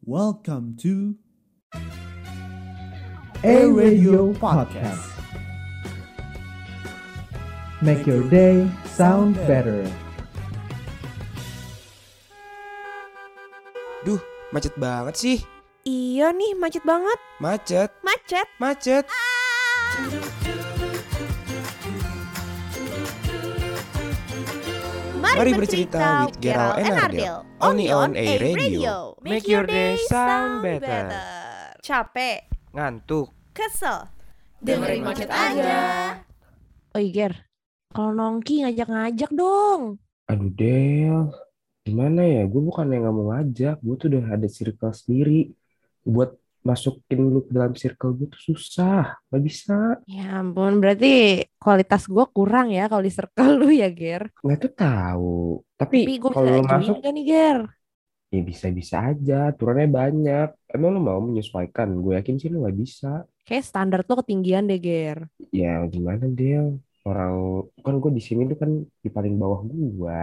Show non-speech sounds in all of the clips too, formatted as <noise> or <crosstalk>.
Welcome to A Radio Podcast. Make your day sound better. Duh, macet banget sih. Iya nih, macet banget. Macet, Macet. macet. Mari bercerita with Gerald and Ardel. Only on A Radio. Make your day sound better. Capek, Ngantuk. kesel. Dengerin macet aja. Oh Ger, kalau nongki ngajak-ngajak dong. Aduh Del, gimana ya? Gue bukan yang nggak mau ngajak, gue tuh udah ada circle sendiri. Buat masukin lu ke dalam circle gue tuh susah, nggak bisa. Ya ampun, berarti kualitas gue kurang ya kalau di circle <laughs> lu ya Ger. Nggak tuh tahu. Tapi, Tapi gue kalau lu masuk, gak nih Ger? ya bisa-bisa aja. Aturannya banyak. Emang lu mau menyesuaikan? Gue yakin sih lu nggak bisa. Kayak standar tuh ketinggian deh Ger. Ya gimana Del? Orang kan gue di sini tuh kan di paling bawah gue.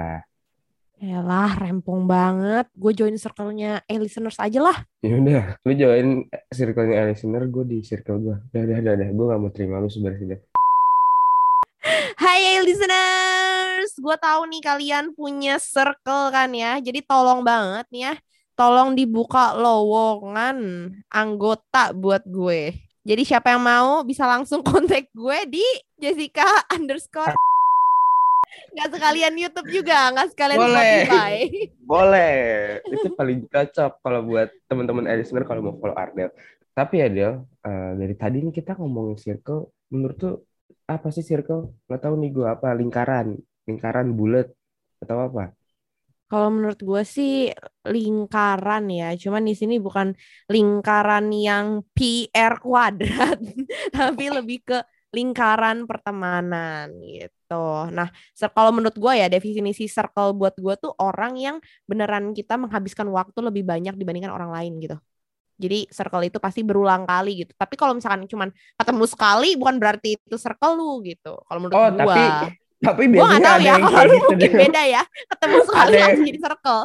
Yalah, rempong banget. Gue join circle-nya A-listeners aja lah. Ya udah, lu join circle-nya listener, gue di circle gue. Udah, udah, udah, udah. Gue gak mau terima lu sebenarnya. Hai A-listeners, gue tahu nih kalian punya circle kan ya. Jadi tolong banget nih ya, tolong dibuka lowongan anggota buat gue. Jadi siapa yang mau bisa langsung kontak gue di Jessica underscore. Gak sekalian YouTube juga, gak sekalian Boleh. Spotify. Boleh, itu paling cocok kalau buat teman-teman listener kalau mau follow Ardel. Tapi ya Del, eh, dari tadi nih kita ngomongin circle, menurut tuh apa sih circle? Gak tahu nih gue apa, lingkaran, lingkaran bulat atau apa? Kalau menurut gue sih lingkaran ya, cuman di sini bukan lingkaran yang PR kuadrat, <laughs> tapi lebih ke lingkaran pertemanan gitu. Nah, kalau menurut gue ya definisi circle buat gue tuh orang yang beneran kita menghabiskan waktu lebih banyak dibandingkan orang lain gitu. Jadi circle itu pasti berulang kali gitu. Tapi kalau misalkan cuman ketemu sekali bukan berarti itu circle lu gitu. Kalau menurut Oh, gue. tapi tapi Gue biasanya gak tahu ada ya yang kalau kayak lu gitu mungkin Del. beda ya. Ketemu <laughs> sekali Ada langsung jadi circle.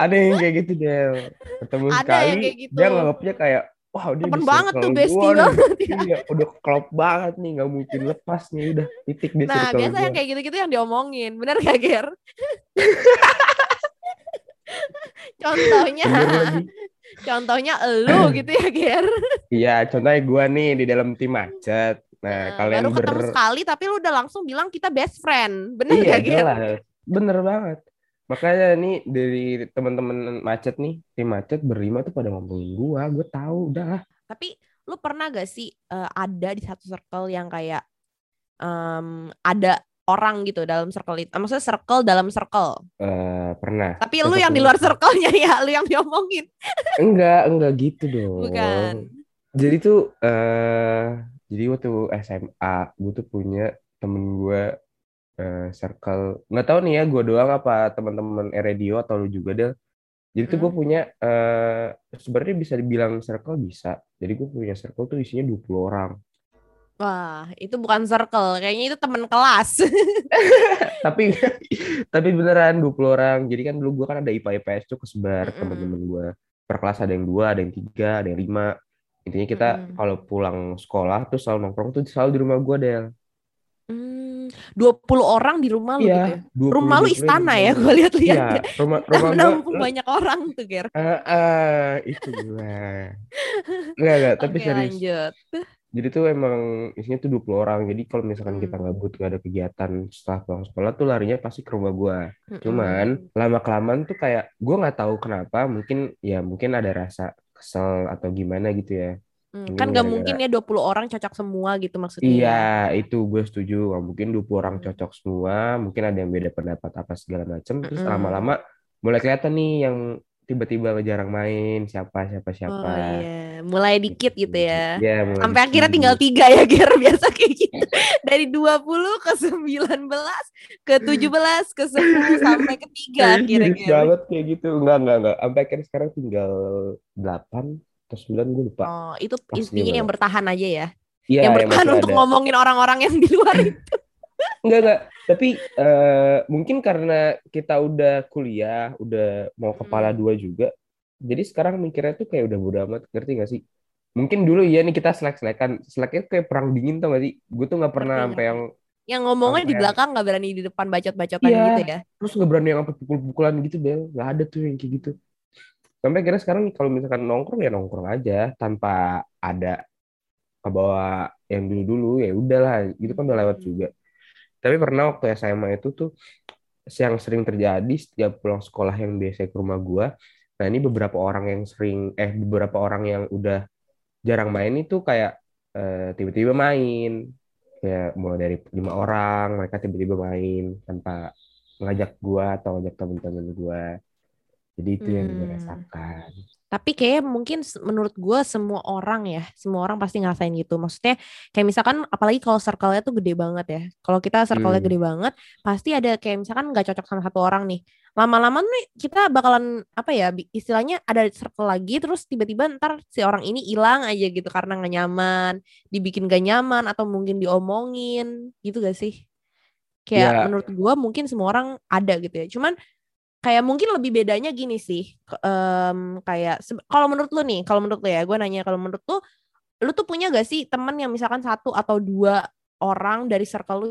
Ada yang kayak gitu Del. Ketemu Ada sekali, yang kayak gitu. dia nganggapnya kayak, wah dia Temen banget tuh, gua bestie nih." banget ya. Iya, udah klop banget nih, nggak mungkin lepas nih, udah titik di Nah, circle biasa gua. yang kayak gitu-gitu yang diomongin. Bener gak, Ger? <laughs> contohnya, contohnya elu <clears throat> gitu ya, Ger. Iya, contohnya gua nih di dalam tim macet. Nah, Nah, kalian baru ber ketemu sekali, tapi lu udah langsung bilang kita best friend. Bener Iya, gak, Ger? jelas. Bener banget. Makanya nih dari teman-teman macet nih, tim macet berlima tuh pada ngomongin gua, gua tahu udah. Tapi lu pernah gak sih eh, ada di satu circle yang kayak em, ada orang gitu dalam circle itu? Maksudnya circle dalam circle. Eh, pernah. Tapi lu yang di luar circle-nya ya, lu yang diomongin. Enggak, enggak gitu dong. Bukan. Jadi tuh eh jadi waktu SMA gue tuh punya temen gue eh, circle nggak tahu nih ya gue doang apa teman-teman radio atau lu juga deh. Jadi tuh gue Hmm. punya eh sebenarnya bisa dibilang circle bisa. Jadi gue punya circle tuh isinya 20 orang. Wah, itu bukan circle. Kayaknya itu temen kelas. <laughs> Tapi tapi beneran 20 orang. Jadi kan dulu gue kan ada IPA IPS tuh kesebar Mm-mm. teman-teman gue. Per kelas ada yang dua, ada yang tiga, ada yang lima. Intinya kita Mm-mm. kalau pulang sekolah tuh selalu nongkrong tuh selalu di rumah gue Del. Hmm, 20 orang di rumah lu gitu ya? Iya, 20, Rumah lu 20 istana ya, gitu. gue lihat-lihat. Iya, ya. rumah rumah Menampung gua banyak orang tuh, Ger. Ah, ah, itu gua. Enggak, enggak, <laughs> tapi Oke, serius. lanjut. Jadi tuh emang isinya tuh 20 orang. Jadi kalau misalkan kita Hmm. gabut gak ada kegiatan setelah pulang sekolah tuh larinya pasti ke rumah gua. Mm-mm. Cuman lama kelamaan tuh kayak gua nggak tahu kenapa, mungkin ya mungkin ada rasa kesel atau gimana gitu ya. Hmm, mungkin kan gak gara-gara- mungkin ya 20 orang cocok semua gitu maksudnya. Iya, itu gue setuju. Mungkin 20 orang Hmm. cocok semua, mungkin ada yang beda pendapat apa segala macam. Terus Mm-mm. lama-lama mulai kelihatan nih yang tiba-tiba jarang main, siapa siapa siapa. Oh iya, mulai dikit gitu ya. Iya, mulai Sampai akhirnya dikit. tinggal tiga ya, Ger. <laughs> Biasa kayak gitu. Dari 20 ke 19, ke 17, ke 10, sampai ke 3 Kayak akhirnya, Ger. banget kayak gitu. Enggak, enggak, enggak. Sampai akhirnya sekarang tinggal 8 atau 9 gue lupa. Oh, itu Pas intinya yang bertahan aja ya. Iya, yang yang bertahan masih untuk ada. ngomongin orang-orang yang di luar itu. <laughs> <laughs> Enggak, enggak. Tapi eh, mungkin karena kita udah kuliah, udah mau kepala Hmm. dua juga. Jadi sekarang mikirnya tuh kayak udah bodo amat, ngerti gak sih? Mungkin dulu iya nih kita selek-selekan, seleknya kayak perang dingin tau gak sih? Gue tuh nggak pernah sampai yang Yang ngomongnya di belakang nggak berani di depan bacot-bacotan Iya. gitu ya. terus nggak berani yang sampai pukul-pukulan gitu Bel, nggak ada tuh yang kayak gitu. Sampai kira sekarang kalau misalkan nongkrong ya nongkrong aja tanpa ada ke bawah yang dulu-dulu ya udahlah, gitu kan udah lewat Hmm. juga. Tapi pernah waktu SMA itu tuh yang sering terjadi setiap pulang sekolah yang biasa ke rumah gua. Nah, ini beberapa orang yang sering eh beberapa orang yang udah jarang main itu kayak eh, tiba-tiba main. Kayak mulai dari lima orang, mereka tiba-tiba main tanpa ngajak gua atau ngajak teman-teman gua. Jadi itu yang gue Hmm. rasakan. Tapi kayak mungkin menurut gue semua orang ya, semua orang pasti ngerasain gitu. Maksudnya kayak misalkan apalagi kalau circle-nya tuh gede banget ya. Kalau kita circle-nya Hmm. gede banget, pasti ada kayak misalkan nggak cocok sama satu orang nih. Lama-lama nih kita bakalan apa ya istilahnya ada circle lagi terus tiba-tiba ntar si orang ini hilang aja gitu karena nggak nyaman, dibikin gak nyaman atau mungkin diomongin gitu gak sih? Kayak Ya. menurut gue mungkin semua orang ada gitu ya. Cuman kayak mungkin lebih bedanya gini sih em, kayak kalau menurut lu nih kalau menurut lu ya gue nanya kalau menurut lu lu tuh punya gak sih temen yang misalkan satu atau dua orang dari circle lu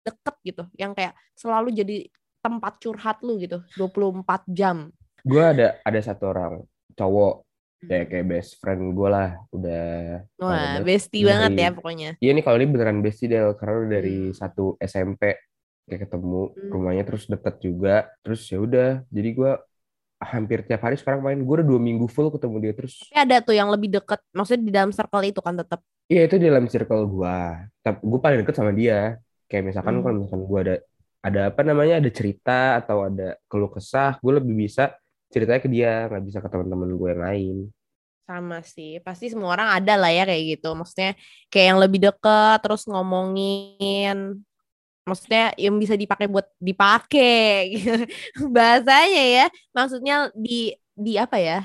deket gitu yang kayak selalu jadi tempat curhat lu gitu 24 jam? Gue ada ada satu orang cowok Hmm. ya kayak best friend gue lah, udah wah bestie Dari- banget ya pokoknya. Iya nih kalau ini beneran bestie Del karena dari Hmm. satu SMP kayak ketemu Hmm. rumahnya terus deket juga. Terus ya udah jadi gue hampir tiap hari sekarang main. Gue udah dua minggu full ketemu dia terus tapi ada tuh yang lebih deket maksudnya di dalam circle itu kan tetap iya itu di dalam circle gue tapi gue paling deket sama dia. Kayak misalkan Hmm. kalau misalkan gue ada ada apa namanya ada cerita atau ada keluh kesah gue lebih bisa ceritanya ke dia nggak bisa ke teman-teman gue yang lain. Sama sih. Pasti semua orang ada lah ya kayak gitu. Maksudnya kayak yang lebih deket terus ngomongin maksudnya yang bisa dipakai buat dipakai gitu. <laughs> bahasanya ya maksudnya di di apa ya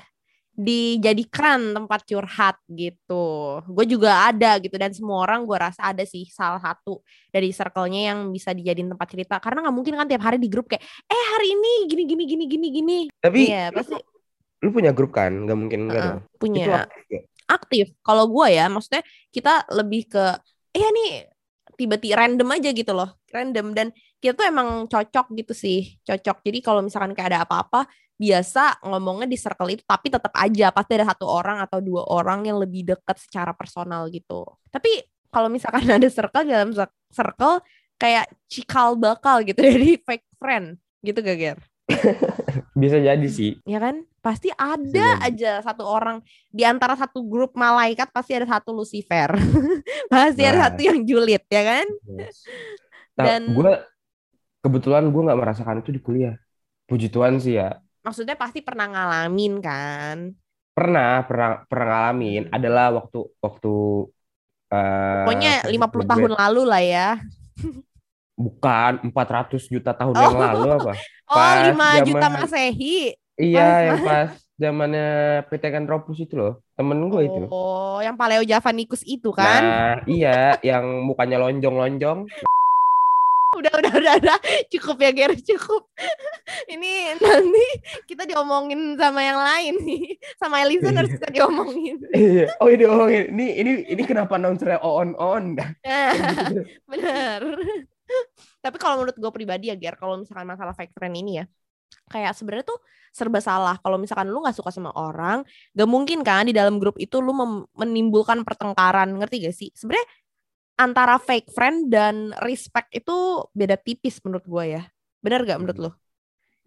dijadikan tempat curhat gitu. Gue juga ada gitu dan semua orang gue rasa ada sih salah satu dari circle-nya yang bisa dijadiin tempat cerita. Karena nggak mungkin kan tiap hari di grup kayak eh hari ini gini gini gini gini gini. Tapi iya pasti. lu punya grup kan? Nggak mungkin enggak Heeh, dong? Punya. itu aktif ya? aktif. Kalau gue ya, maksudnya kita lebih ke, ya nih tiba-tiba random aja gitu loh, random dan kita tuh emang cocok gitu sih, cocok. Jadi kalau misalkan kayak ada apa-apa, biasa ngomongnya di circle itu, tapi tetap aja pasti ada satu orang atau dua orang yang lebih dekat secara personal gitu. Tapi kalau misalkan <laughs> ada circle dalam cir- circle kayak cikal bakal gitu <laughs> dari fake friend gitu gak Ger? <laughs> bisa jadi sih ya kan pasti ada aja satu orang di antara satu grup malaikat pasti ada satu Lucifer <laughs> pasti ada Nah. satu yang julid ya kan Yes. <laughs> Dan- gue kebetulan gue nggak merasakan itu di kuliah. Puji Tuhan sih ya. maksudnya pasti pernah ngalamin kan Pernah, pernah, pernah ngalamin. Hmm. Adalah waktu waktu. eh, pokoknya first 50 tahun lalu lah ya Bukan 400 juta tahun Oh. yang lalu apa? <laughs> oh Pas 5 juta zaman- masehi Iya, Pas, yang pas zamannya PT Kantropus itu loh. Temen gue itu. oh yang paleo javanicus itu kan Nah, iya, yang mukanya lonjong-lonjong. udah udah udah udah cukup ya Ger cukup <laughs> ini nanti kita diomongin sama yang lain nih sama listeners kita diomongin <laughs> Iya. oh ini oh ini ini ini kenapa announcer on on? Bener. Tapi kalau menurut gue pribadi ya, Ger, kalau misalkan masalah fake friend ini ya, kayak sebenarnya tuh serba salah. Kalau misalkan lu nggak suka sama orang, gak mungkin kan di dalam grup itu lu menimbulkan pertengkaran, ngerti gak sih? Sebenarnya antara fake friend dan respect itu beda tipis menurut gue ya. Bener gak menurut lu?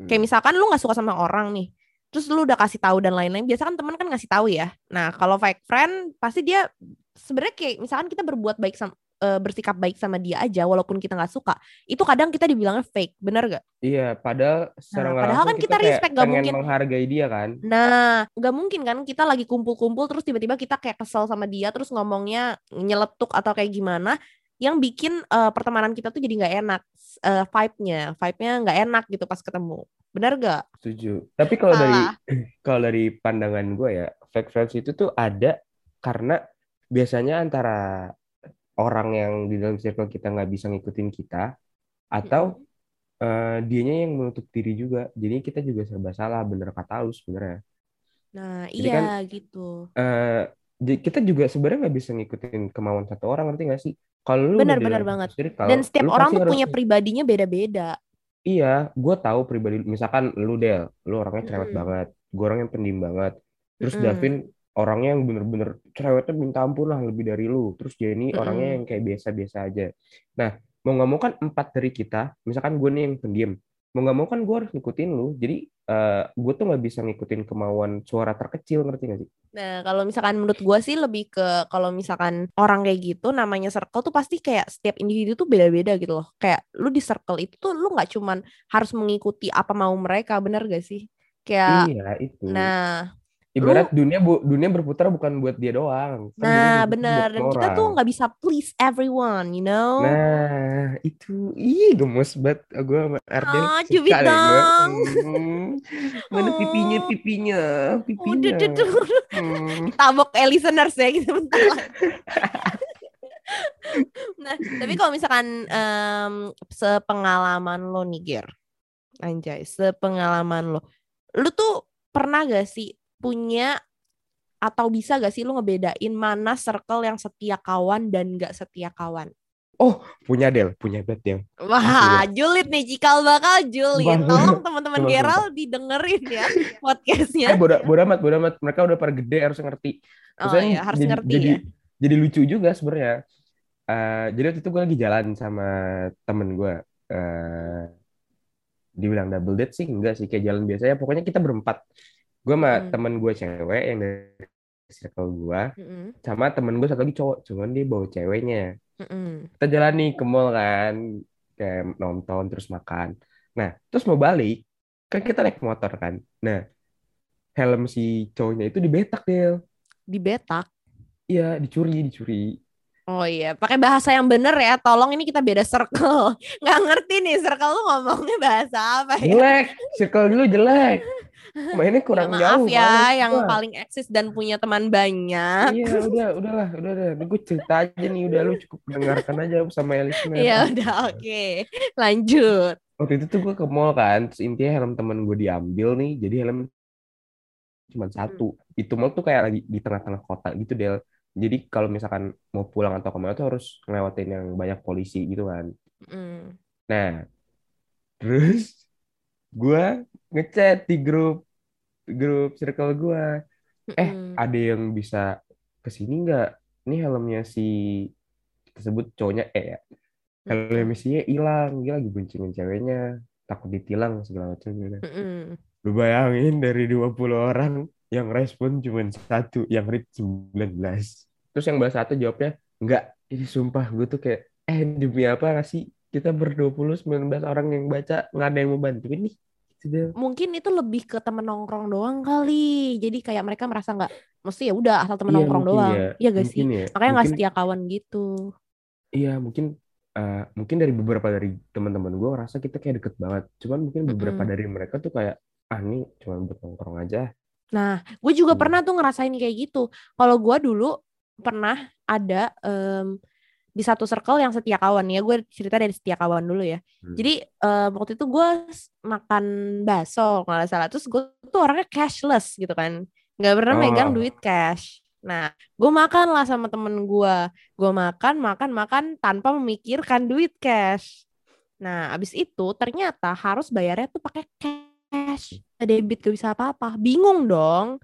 Kayak misalkan lu nggak suka sama orang nih, terus lu udah kasih tahu dan lain-lain. Biasa kan teman kan ngasih tahu ya. Nah kalau fake friend pasti dia sebenarnya kayak misalkan kita berbuat baik sama eh, bersikap baik sama dia aja walaupun kita nggak suka itu kadang kita dibilangnya fake bener gak? Iya, padahal secara Nah, padahal kan kita kayak respect, pengen mungkin. menghargai dia kan. Nah nggak mungkin kan kita lagi kumpul-kumpul terus tiba-tiba kita kayak kesel sama dia terus ngomongnya nyeletuk atau kayak gimana yang bikin eh, pertemanan kita tuh jadi nggak enak eh, vibe-nya vibe-nya nggak enak gitu pas ketemu bener gak? Setuju. Tapi kalau dari Salah. <clears throat> kalau dari pandangan gue ya, fake friends itu tuh ada karena biasanya antara orang yang di dalam circle kita nggak bisa ngikutin kita atau eh, dianya yang menutup diri juga. Jadi kita juga serba salah, bener kata lu sebenarnya. Nah, Jadi iya gitu. eh j- kita juga sebenarnya nggak bisa ngikutin kemauan satu orang ngerti gak sih? Kalau lu Benar, benar banget. kalau Dan setiap orang tuh harus punya pribadinya beda-beda. Iya, gue tahu pribadi. Misalkan lu Del, lu orangnya cerewet Mm-mm. banget, gue orangnya pendiam banget. Terus Mm-mm. Davin orangnya yang bener-bener cerewetnya minta ampun lah lebih dari lu. Terus Jenny Mm-mm. orangnya yang kayak biasa-biasa aja. Nah, mau nggak mau kan empat dari kita, misalkan gue nih yang pendiam, mau nggak mau kan gue harus ngikutin lu. Jadi eh gue tuh nggak bisa ngikutin kemauan suara terkecil, ngerti gak sih? Nah, kalau misalkan menurut gua sih lebih ke kalau misalkan orang kayak gitu namanya circle tuh pasti kayak setiap individu tuh beda-beda gitu loh. Kayak lu di circle itu tuh lu nggak cuman harus mengikuti apa mau mereka, bener gak sih? Kayak Iya itu. nah, Ibarat dunia bu- dunia berputar bukan buat dia doang. Kan nah buat dan kita tuh nggak bisa please everyone, you know? Nah, itu ih gemes banget gue sama Ardel Ah, cubit dong. Hmm, mana pipinya Oh. pipinya Udah, pipinya. udah, udah. Hmm. tabok eh, listeners ya gitu bentar <laughs> nah, tapi kalau misalkan em, sepengalaman lo nih, Gir. Anjay, sepengalaman lo. Lu tuh pernah gak sih punya atau bisa gak sih lu ngebedain mana circle yang setia kawan dan gak setia kawan? Punya Del, punya bet Del. Wah, julid nih, cikal bakal julid. Tolong teman-teman sumpah, Geral didengerin ya <laughs> podcastnya. Eh boda, boda amat, boda amat. Mereka udah pada gede harus ngerti. Oh Maksudnya iya, harus jadi, ngerti jadi, ya. jadi lucu juga sebenarnya. Eh, jadi waktu itu gue lagi jalan sama temen gue. Eh, dibilang double date sih enggak sih kayak jalan biasa ya. Pokoknya kita berempat. Gue sama Hmm. temen gue cewek yang dari circle gue. Mm-mm, sama temen gue satu lagi cowok cuman dia bawa ceweknya mm-mm. kita jalan nih ke mall kan kayak nonton terus makan nah terus mau balik kan kita naik motor kan nah helm si cowoknya itu dibetak Del Di betak. iya dicuri dicuri Oh iya, pakai bahasa yang bener ya. Tolong ini kita beda circle. <laughs> Nggak ngerti nih circle lu ngomongnya bahasa apa ya? jelek circle dulu jelek <laughs> mainnya kurang Ya, maaf jauh ya, banget. yang Wah. paling eksis dan punya teman banyak. iya udah udahlah udah udah gue cerita aja nih udah lu cukup dengarkan aja sama listener Ya udah oke, lanjut. waktu itu tuh gue ke mall kan terus intinya helm temen gue diambil nih jadi helm cuma satu itu mall tuh kayak lagi di tengah-tengah kota gitu Del jadi kalau misalkan mau pulang atau ke mana tuh harus ngelewatin yang banyak polisi gitu kan Mm. nah terus gue ngechat di grup grup circle gue Eh, Mm-mm. ada yang bisa ke sini nggak ini helmnya si tersebut cowoknya E ya helmnya si E hilang dia lagi boncengin ceweknya takut ditilang segala macam gitu Mm-mm. Lu bayangin dari 20 orang yang respon cuma satu, yang read 19. Terus yang balas satu jawabnya, enggak, ini sumpah gue tuh kayak, eh demi apa sih? Kita ber-20, 19 orang yang baca, nggak ada yang mau bantuin nih. Mungkin itu lebih ke temen nongkrong doang kali. Jadi kayak mereka merasa nggak, mesti ya udah asal temen Iya, nongkrong doang. ya. Iya gak sih? Ya. Makanya nggak setia kawan gitu. Iya, mungkin eh, mungkin dari beberapa dari teman-teman gue ngerasa kita kayak deket banget. Cuman mungkin beberapa Mm-mm. dari mereka tuh kayak, ah ini cuma buat nongkrong aja. Nah, gue juga Hmm. pernah tuh ngerasain kayak gitu. Kalau gue dulu pernah ada em, di satu circle yang setia kawan ya. Gue cerita dari setia kawan dulu ya. Hmm. Jadi em, waktu itu gue makan bakso nggak salah. Terus gue tuh orangnya cashless gitu kan, nggak pernah megang Oh. duit cash. Nah, gue makan lah sama temen gue. Gue makan, makan, makan tanpa memikirkan duit cash. Nah, abis itu ternyata harus bayarnya tuh pakai cash. Debit gak bisa apa-apa. Bingung dong.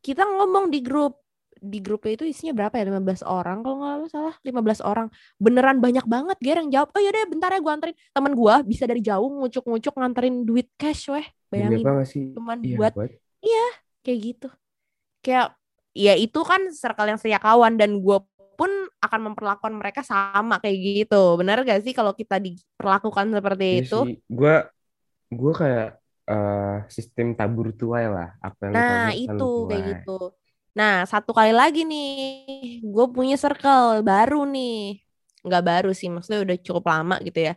Kita ngomong di grup. Di grupnya itu isinya berapa ya? 15 orang kalau nggak salah. 15 orang. Beneran banyak banget Ger yang jawab. Oh yaudah bentar ya gue anterin. Temen gue bisa dari jauh ngucuk-ngucuk nganterin duit cash weh. Bayangin sih? cuman Iya, buat buat kayak gitu. Kayak ya itu kan circle yang setia kawan dan gue pun akan memperlakukan mereka sama kayak gitu. Benar gak sih kalau kita diperlakukan seperti Iya itu? sih, gue gue kayak eh, sistem tabur tuai lah. Apa yang lu Nah, itu kayak gitu. Nah, satu kali lagi nih, gue punya circle baru nih. Nggak baru sih, maksudnya udah cukup lama gitu ya.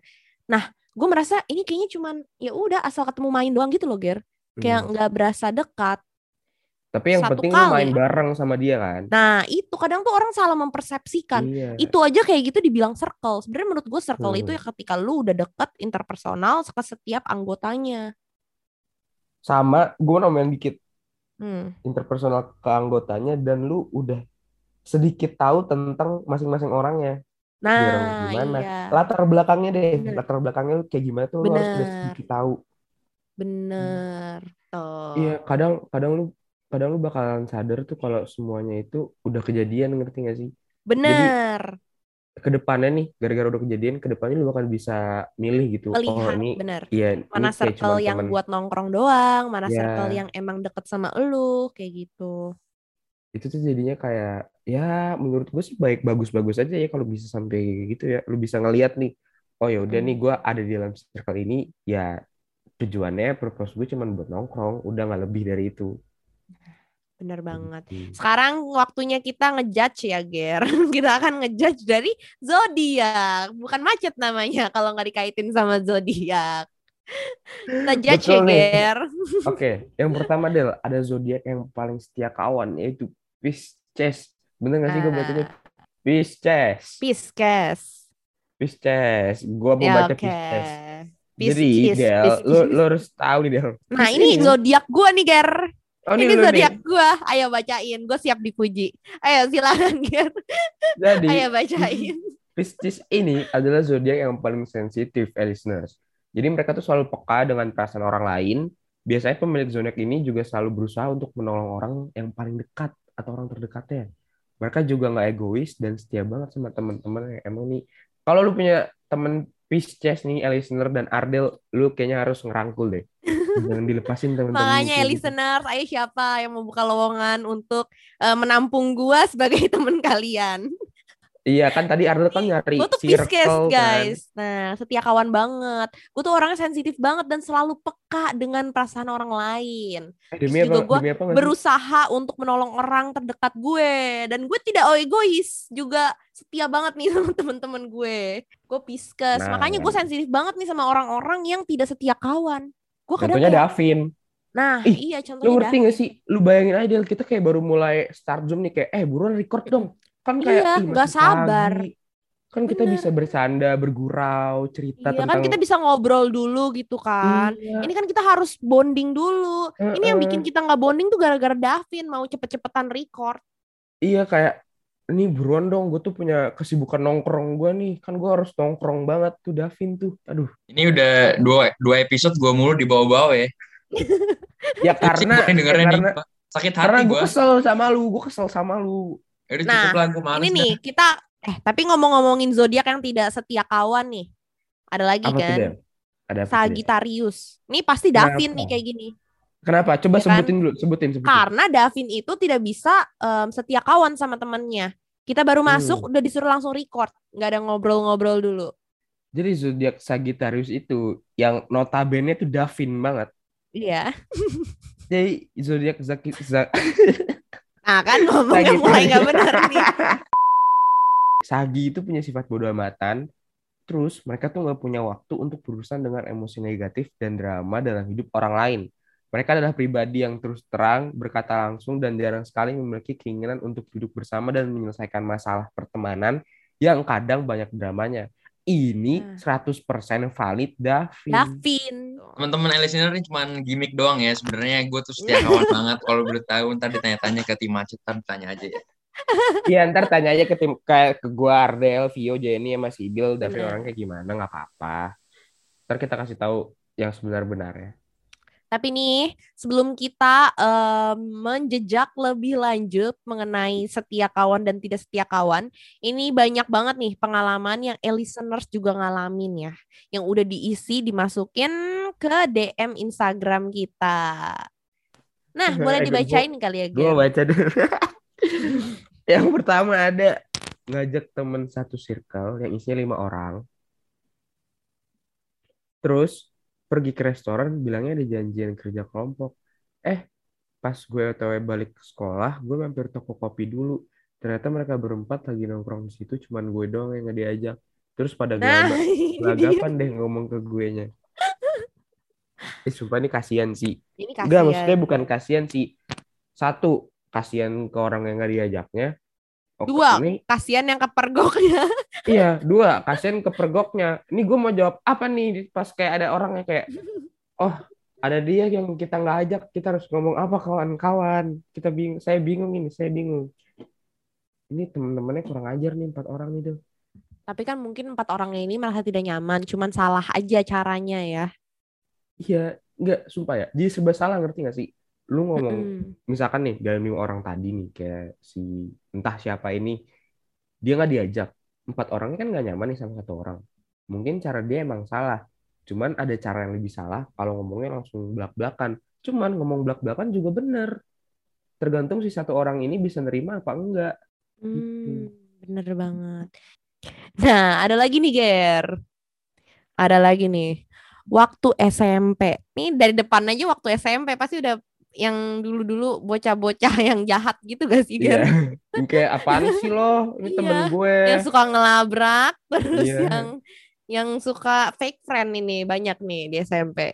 Nah, gue merasa ini kayaknya cuman ya udah asal ketemu main doang gitu loh, Ger. Kayak Hmm. nggak berasa dekat. Tapi yang satu penting lu kali. main bareng sama dia kan. Nah, itu kadang tuh orang salah mempersepsikan. Iya. Itu aja kayak gitu dibilang circle. Sebenarnya menurut gue circle itu Hmm. ya ketika lu udah deket interpersonal ke setiap anggotanya. Sama gue nambahin dikit. Hmm. interpersonal keanggotanya dan lu udah sedikit tahu tentang masing-masing orangnya. Dia orang Nah, gimana. iya. Latar belakangnya deh, Bener. latar belakangnya lu kayak gimana tuh lu harus udah sedikit tahu. Bener. Tuh. Iya, kadang kadang lu kadang lu bakalan sadar tuh kalau semuanya itu udah kejadian ngerti gak sih? Bener. Ke depannya nih, gara-gara udah kejadian, ke depannya lu bakal bisa milih gitu. Oh Melihat, ini, bener. iya, Mana ini circle yang temen. buat nongkrong doang, mana Ya. circle yang emang deket sama elu, kayak gitu. itu tuh jadinya kayak ya menurut gue sih baik bagus-bagus aja ya kalau bisa sampai gitu ya lu bisa ngelihat nih oh ya udah Hmm. nih gue ada di dalam circle ini ya tujuannya purpose gue cuman buat nongkrong udah nggak lebih dari itu Bener banget. Gitu. Sekarang waktunya kita ngejudge ya, Ger. <laughs> kita akan ngejudge dari zodiak, bukan macet namanya <laughs> kalau nggak dikaitin sama zodiak. Kita <laughs> judge Betul ya, nih. Ger. oke yang pertama Del ada zodiak yang paling setia kawan yaitu Pisces bener gak sih gue bacanya Pisces Pisces. Pisces gue mau Ya, baca. Pisces jadi Del lu, lu harus tahu nih Del Nah, Pisces ini zodiak gua nih, Ger. Oh, ini nih. zodiak gua. Ayo bacain. Gue siap dipuji. Ayo silakan, Ger. jadi Ayo bacain. Pisces ini adalah zodiak yang paling sensitif, eh, listeners. Jadi mereka tuh selalu peka dengan perasaan orang lain. Biasanya pemilik zodiak ini juga selalu berusaha untuk menolong orang yang paling dekat atau orang terdekatnya. Mereka juga nggak egois dan setia banget sama teman-teman yang emang nih. Kalau lu punya temen Pisces nih, eh, listener dan Ardel, lu kayaknya harus ngerangkul deh. Jangan dilepasin teman-teman. Makanya ya gitu. listeners, ayo siapa yang mau buka lowongan untuk eh, menampung gua sebagai <laughs> teman kalian. Iya kan tadi Ardel kan nyari Gue tuh circle Pisces kan. guys. Nah, setia kawan banget. Gue tuh orangnya sensitif banget dan selalu peka dengan perasaan orang lain. Eh, demi Terus apa? juga gua Demi apa? Berusaha untuk menolong orang terdekat gue dan gue tidak egois juga setia banget nih <laughs> sama temen-temen gue. Gue Pisces. Nah. Makanya gue sensitif banget nih sama orang-orang yang tidak setia kawan. Gue kadang Contohnya kayak, Davin. nah Ih, iya Lu contohnya ngerti gak sih? Lu bayangin aja kita kayak baru mulai start Zoom nih kayak eh buruan record dong. Kan kayak Iya, "Ih, nggak sabar." pagi. Kan kita Bener. bisa bersanda, bergurau, cerita Iya tentang kan kita bisa ngobrol dulu gitu kan. Iya. Ini kan kita harus bonding dulu. Ini yang bikin kita nggak bonding tuh gara-gara Davin mau cepet-cepetan record. Iya kayak ini buruan dong, gue tuh punya kesibukan nongkrong gue nih. Kan gue harus nongkrong banget tuh Davin tuh. Aduh. Ini udah dua, dua episode gue mulu di bawah-bawah ya. <laughs> Ya Karena, dengernya karena, nih. Sakit hati gue gue. kesel sama lu, gue kesel sama lu. Udah Nah, cukup lah, males Ini dah. nih kita eh tapi ngomong-ngomongin zodiak yang tidak setia kawan nih. Ada lagi Apa kan? Ada apa? Sagittarius. Ini pasti Davin Kenapa? nih kayak gini. Kenapa? Coba Ya kan? sebutin dulu, sebutin, sebutin. Karena Davin itu tidak bisa em, setia kawan sama temennya. Kita baru masuk Hmm. udah disuruh langsung record, nggak ada ngobrol-ngobrol dulu. Jadi zodiak Sagittarius itu yang notabene tuh Davin banget. Iya. <laughs> Jadi zodiak Zaki Za- <laughs> Nah kan ngomongnya mulai nggak benar nih. <laughs> Sagi itu punya sifat bodoh amatan. Terus mereka tuh nggak punya waktu untuk berurusan dengan emosi negatif dan drama dalam hidup orang lain. Mereka adalah pribadi yang terus terang, berkata langsung, dan jarang sekali memiliki keinginan untuk duduk bersama dan menyelesaikan masalah pertemanan yang kadang banyak dramanya. Ini Nah. 100% valid, Davin. Davin. Teman-teman listener ini cuma gimmick doang ya. Sebenarnya gue tuh setia kawan <laughs> banget. Kalau boleh tahu ntar ditanya-tanya ke tim macet, ntar tanya aja ya. <laughs> Iya ntar tanya aja ke tim kayak ke gua Ardel, Vio, Jenny sama Sibil, Davin Bener. orang kayak gimana nggak apa-apa. Ntar kita kasih tahu yang sebenar-benarnya. Tapi nih, sebelum kita em, menjejak lebih lanjut mengenai setia kawan dan tidak setia kawan, ini banyak banget nih pengalaman yang listeners juga ngalamin ya, yang udah diisi dimasukin ke DM Instagram kita. Nah, boleh Eh, dibacain kali ya, Gue baca dulu. <laughs> yang pertama ada ngajak temen satu circle yang isinya lima orang. Terus pergi ke restoran bilangnya ada janjian kerja kelompok. Eh, pas gue otw balik ke sekolah, gue mampir toko kopi dulu. Ternyata mereka berempat lagi nongkrong di situ, cuman gue doang yang nggak diajak. Terus pada Nah, <laughs> gelagapan deh ngomong ke gue nya. Eh, sumpah ini kasihan sih. Ini Enggak, kasihan. maksudnya bukan kasihan sih. Satu, kasihan ke orang yang nggak diajaknya. Oke, Dua. Ini, Kasihan yang kepergoknya. <laughs> iya, dua, kasihan ke pergoknya. Ini gue mau jawab apa nih pas kayak ada orang yang kayak, oh ada dia yang kita nggak ajak kita harus ngomong apa kawan-kawan kita bingung saya bingung ini saya bingung ini teman-temannya kurang ajar nih empat orang nih tuh Tapi kan mungkin empat orangnya ini merasa tidak nyaman, cuman salah aja caranya ya. iya nggak sumpah ya jadi serba salah ngerti nggak sih lu ngomong misalkan nih dalam lima orang tadi nih kayak si entah siapa ini dia nggak diajak empat orangnya kan nggak nyaman nih sama satu orang mungkin cara dia emang salah cuman ada cara yang lebih salah kalau ngomongnya langsung belak-belakan cuman ngomong belak-belakan juga bener tergantung si satu orang ini bisa nerima apa enggak Hmm, bener banget. Nah, ada lagi nih, Ger. Ada lagi nih. Waktu SMP. Nih dari depan aja waktu SMP pasti udah yang dulu-dulu bocah-bocah yang jahat gitu gak sih? Iya. <laughs> kayak apaan sih lo ini Iya, temen gue Yang suka ngelabrak, <laughs> terus Iya. yang yang suka fake friend ini banyak nih di SMP.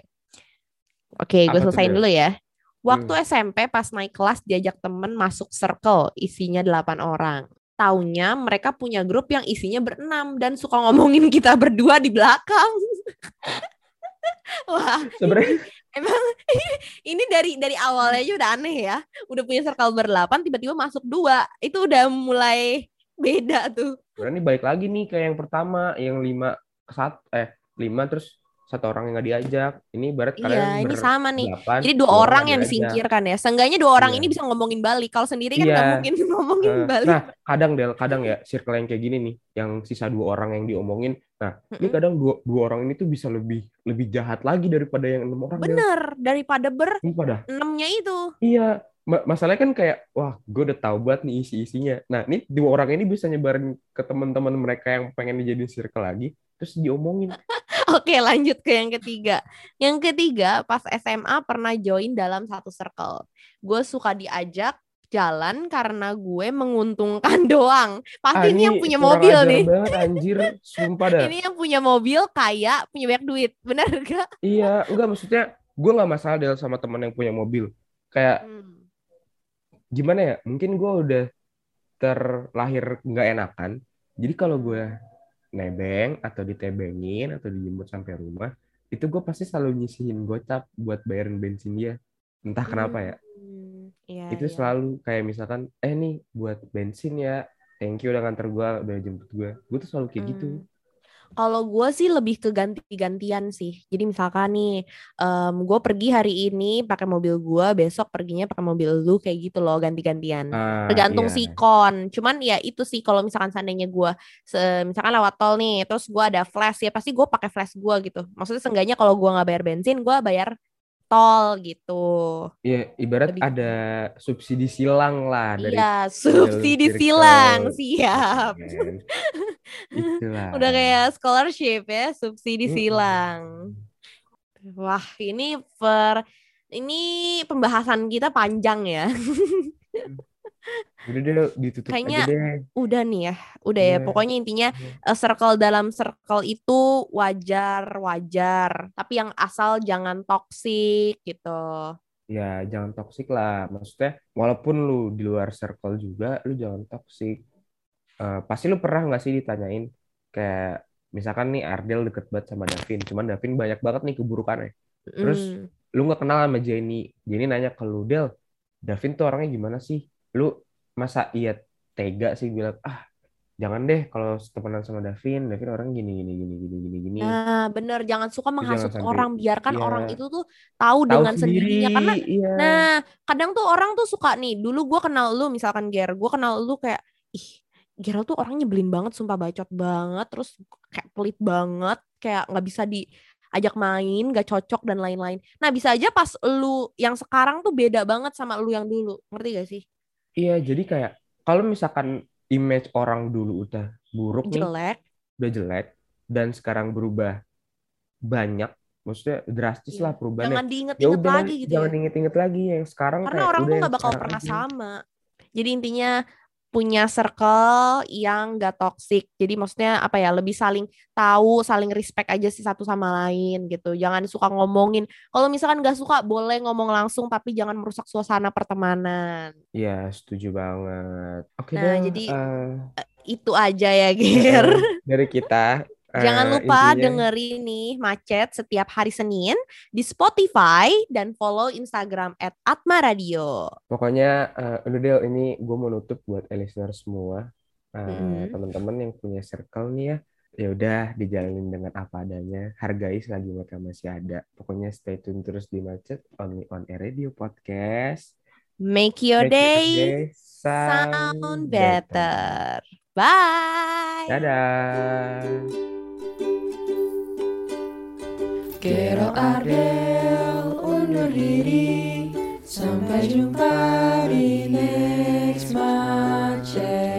Oke, gue Apa tuh, selesaiin dulu ya. Waktu Hmm. SMP pas naik kelas diajak temen masuk circle, isinya 8 orang. Taunya mereka punya grup yang isinya berenam dan suka ngomongin kita berdua di belakang. <laughs> Wah, sebenarnya <laughs> emang <laughs> ini dari dari awalnya aja udah aneh ya. Udah punya circle berdelapan, tiba-tiba masuk dua. Itu udah mulai beda tuh. berani balik lagi nih kayak yang pertama yang lima sat eh lima terus satu orang yang nggak diajak ini barat kalian Iya, ini sama nih. berdelapan, Jadi dua orang yang diajak. disingkirkan ya. Seenggaknya dua orang Iya. ini bisa ngomongin balik. Kalau sendiri kan nggak Iya. mungkin <laughs> ngomongin Eh, balik. Nah, kadang Del, kadang ya circle yang kayak gini nih, yang sisa dua orang yang diomongin. Nah, ini Mm-mm. kadang dua, dua orang ini tuh bisa lebih lebih jahat lagi daripada yang enam orang. Bener, daripada ber dah. enamnya itu. Iya, Ma- masalahnya kan kayak, wah, gue udah tahu banget nih isi-isinya. Nah, ini dua orang ini bisa nyebarin ke teman-teman mereka yang pengen dijadiin circle lagi, terus diomongin. <laughs> Oke, lanjut ke yang ketiga. Yang ketiga, pas SMA pernah join dalam satu circle. Gue suka diajak jalan karena gue menguntungkan <laughs> doang. Pasti Ah, ini yang punya mobil nih. banget, anjir. Sumpah dah. Ini yang punya mobil kaya, punya banyak duit. Bener gak? Iya, enggak maksudnya gue nggak masalah Del sama teman yang punya mobil. Kayak Hmm. gimana ya? Mungkin gue udah terlahir nggak enakan. Jadi kalau gue nebeng atau ditebengin atau dijemput sampai rumah, itu gue pasti selalu nyisihin gocap buat bayarin bensin dia. Entah kenapa ya. Iya, Itu iya. selalu kayak misalkan, eh nih buat bensin ya. Thank you udah nganter gue, udah jemput gue. Gue tuh selalu kayak gitu. Hmm. Kalau gue sih lebih ke ganti-gantian sih. Jadi misalkan nih, gue pergi hari ini pakai mobil gue, besok perginya pakai mobil lu kayak gitu loh, ganti-gantian. Ah, Tergantung iya. sikon. Cuman ya itu sih kalau misalkan seandainya gue, misalkan lewat tol nih, terus gue ada flash ya pasti gue pakai flash gue gitu. Maksudnya seenggaknya kalau gue nggak bayar bensin, gue bayar tol gitu. Iya, ibarat Lebih- ada subsidi silang lah dari Iya, subsidi silang, siap. kan. <laughs> Udah kayak scholarship ya, subsidi Mm-mm. silang. Wah, ini per ini pembahasan kita panjang ya. <laughs> Udah deh ditutup Kayaknya aja deh. Udah nih ya, udah ya. Iya. Pokoknya intinya eh, circle dalam circle itu wajar-wajar, tapi yang asal jangan toksik gitu. Ya, jangan toksik lah. Maksudnya, walaupun lu di luar circle juga, lu jangan toksik. Eh, pasti lu pernah nggak sih ditanyain kayak misalkan nih Ardel deket banget sama Davin, cuman Davin banyak banget nih keburukannya. Terus Mm. lu nggak kenal sama Jenny, Jenny nanya ke lu, Del, Davin tuh orangnya gimana sih? Lu masa iya tega sih bilang, ah jangan deh kalau temenan sama Davin, Davin orang gini gini gini gini gini gini. Nah, bener jangan suka menghasut sampai- orang, biarkan iya. orang itu tuh tahu Tahu dengan sendiri, sendirinya karena iya. Nah, kadang tuh orang tuh suka nih, dulu gue kenal lu misalkan Ger, gue kenal lu kayak, ih, Gerald tuh orang nyebelin banget, sumpah bacot banget, terus kayak pelit banget, kayak nggak bisa diajak main, gak cocok dan lain-lain. Nah, bisa aja pas lu yang sekarang tuh beda banget sama lu yang dulu, ngerti gak sih? Iya, jadi kayak kalau misalkan image orang dulu udah buruk nih, Jelek, udah jelek, dan sekarang berubah banyak, maksudnya drastis Iya. lah perubahannya. jangan Ya diinget-inget udah, lagi gitu jangan ya. inget-inget lagi yang sekarang Karena kayak orang udah tuh gak bakal pernah aja. sama. Jadi intinya punya circle yang gak toxic. Jadi maksudnya apa ya, lebih saling tahu, saling respect aja sih satu sama lain gitu. Jangan suka ngomongin. Kalau misalkan gak suka boleh ngomong langsung tapi jangan merusak suasana pertemanan. Iya, setuju banget. Oke Nah, deh, jadi- eh, Itu aja ya, Ger. dari kita Jangan Eh, lupa intinya- dengerin nih Macet setiap hari Senin di Spotify dan follow Instagram at Atma Radio. Pokoknya eh, udah Del, ini gue mau nutup buat listener semua. Eh, Mm-mm. Teman-teman yang punya circle nih ya, ya udah dijalanin dengan apa adanya. Hargai selagi mereka masih ada. Pokoknya stay tune terus di Macet Only on Air Radio Podcast. Make your Make your day day sound better. Bye. Dadah. Gero Ardel undur diri. Sampai jumpa di next macet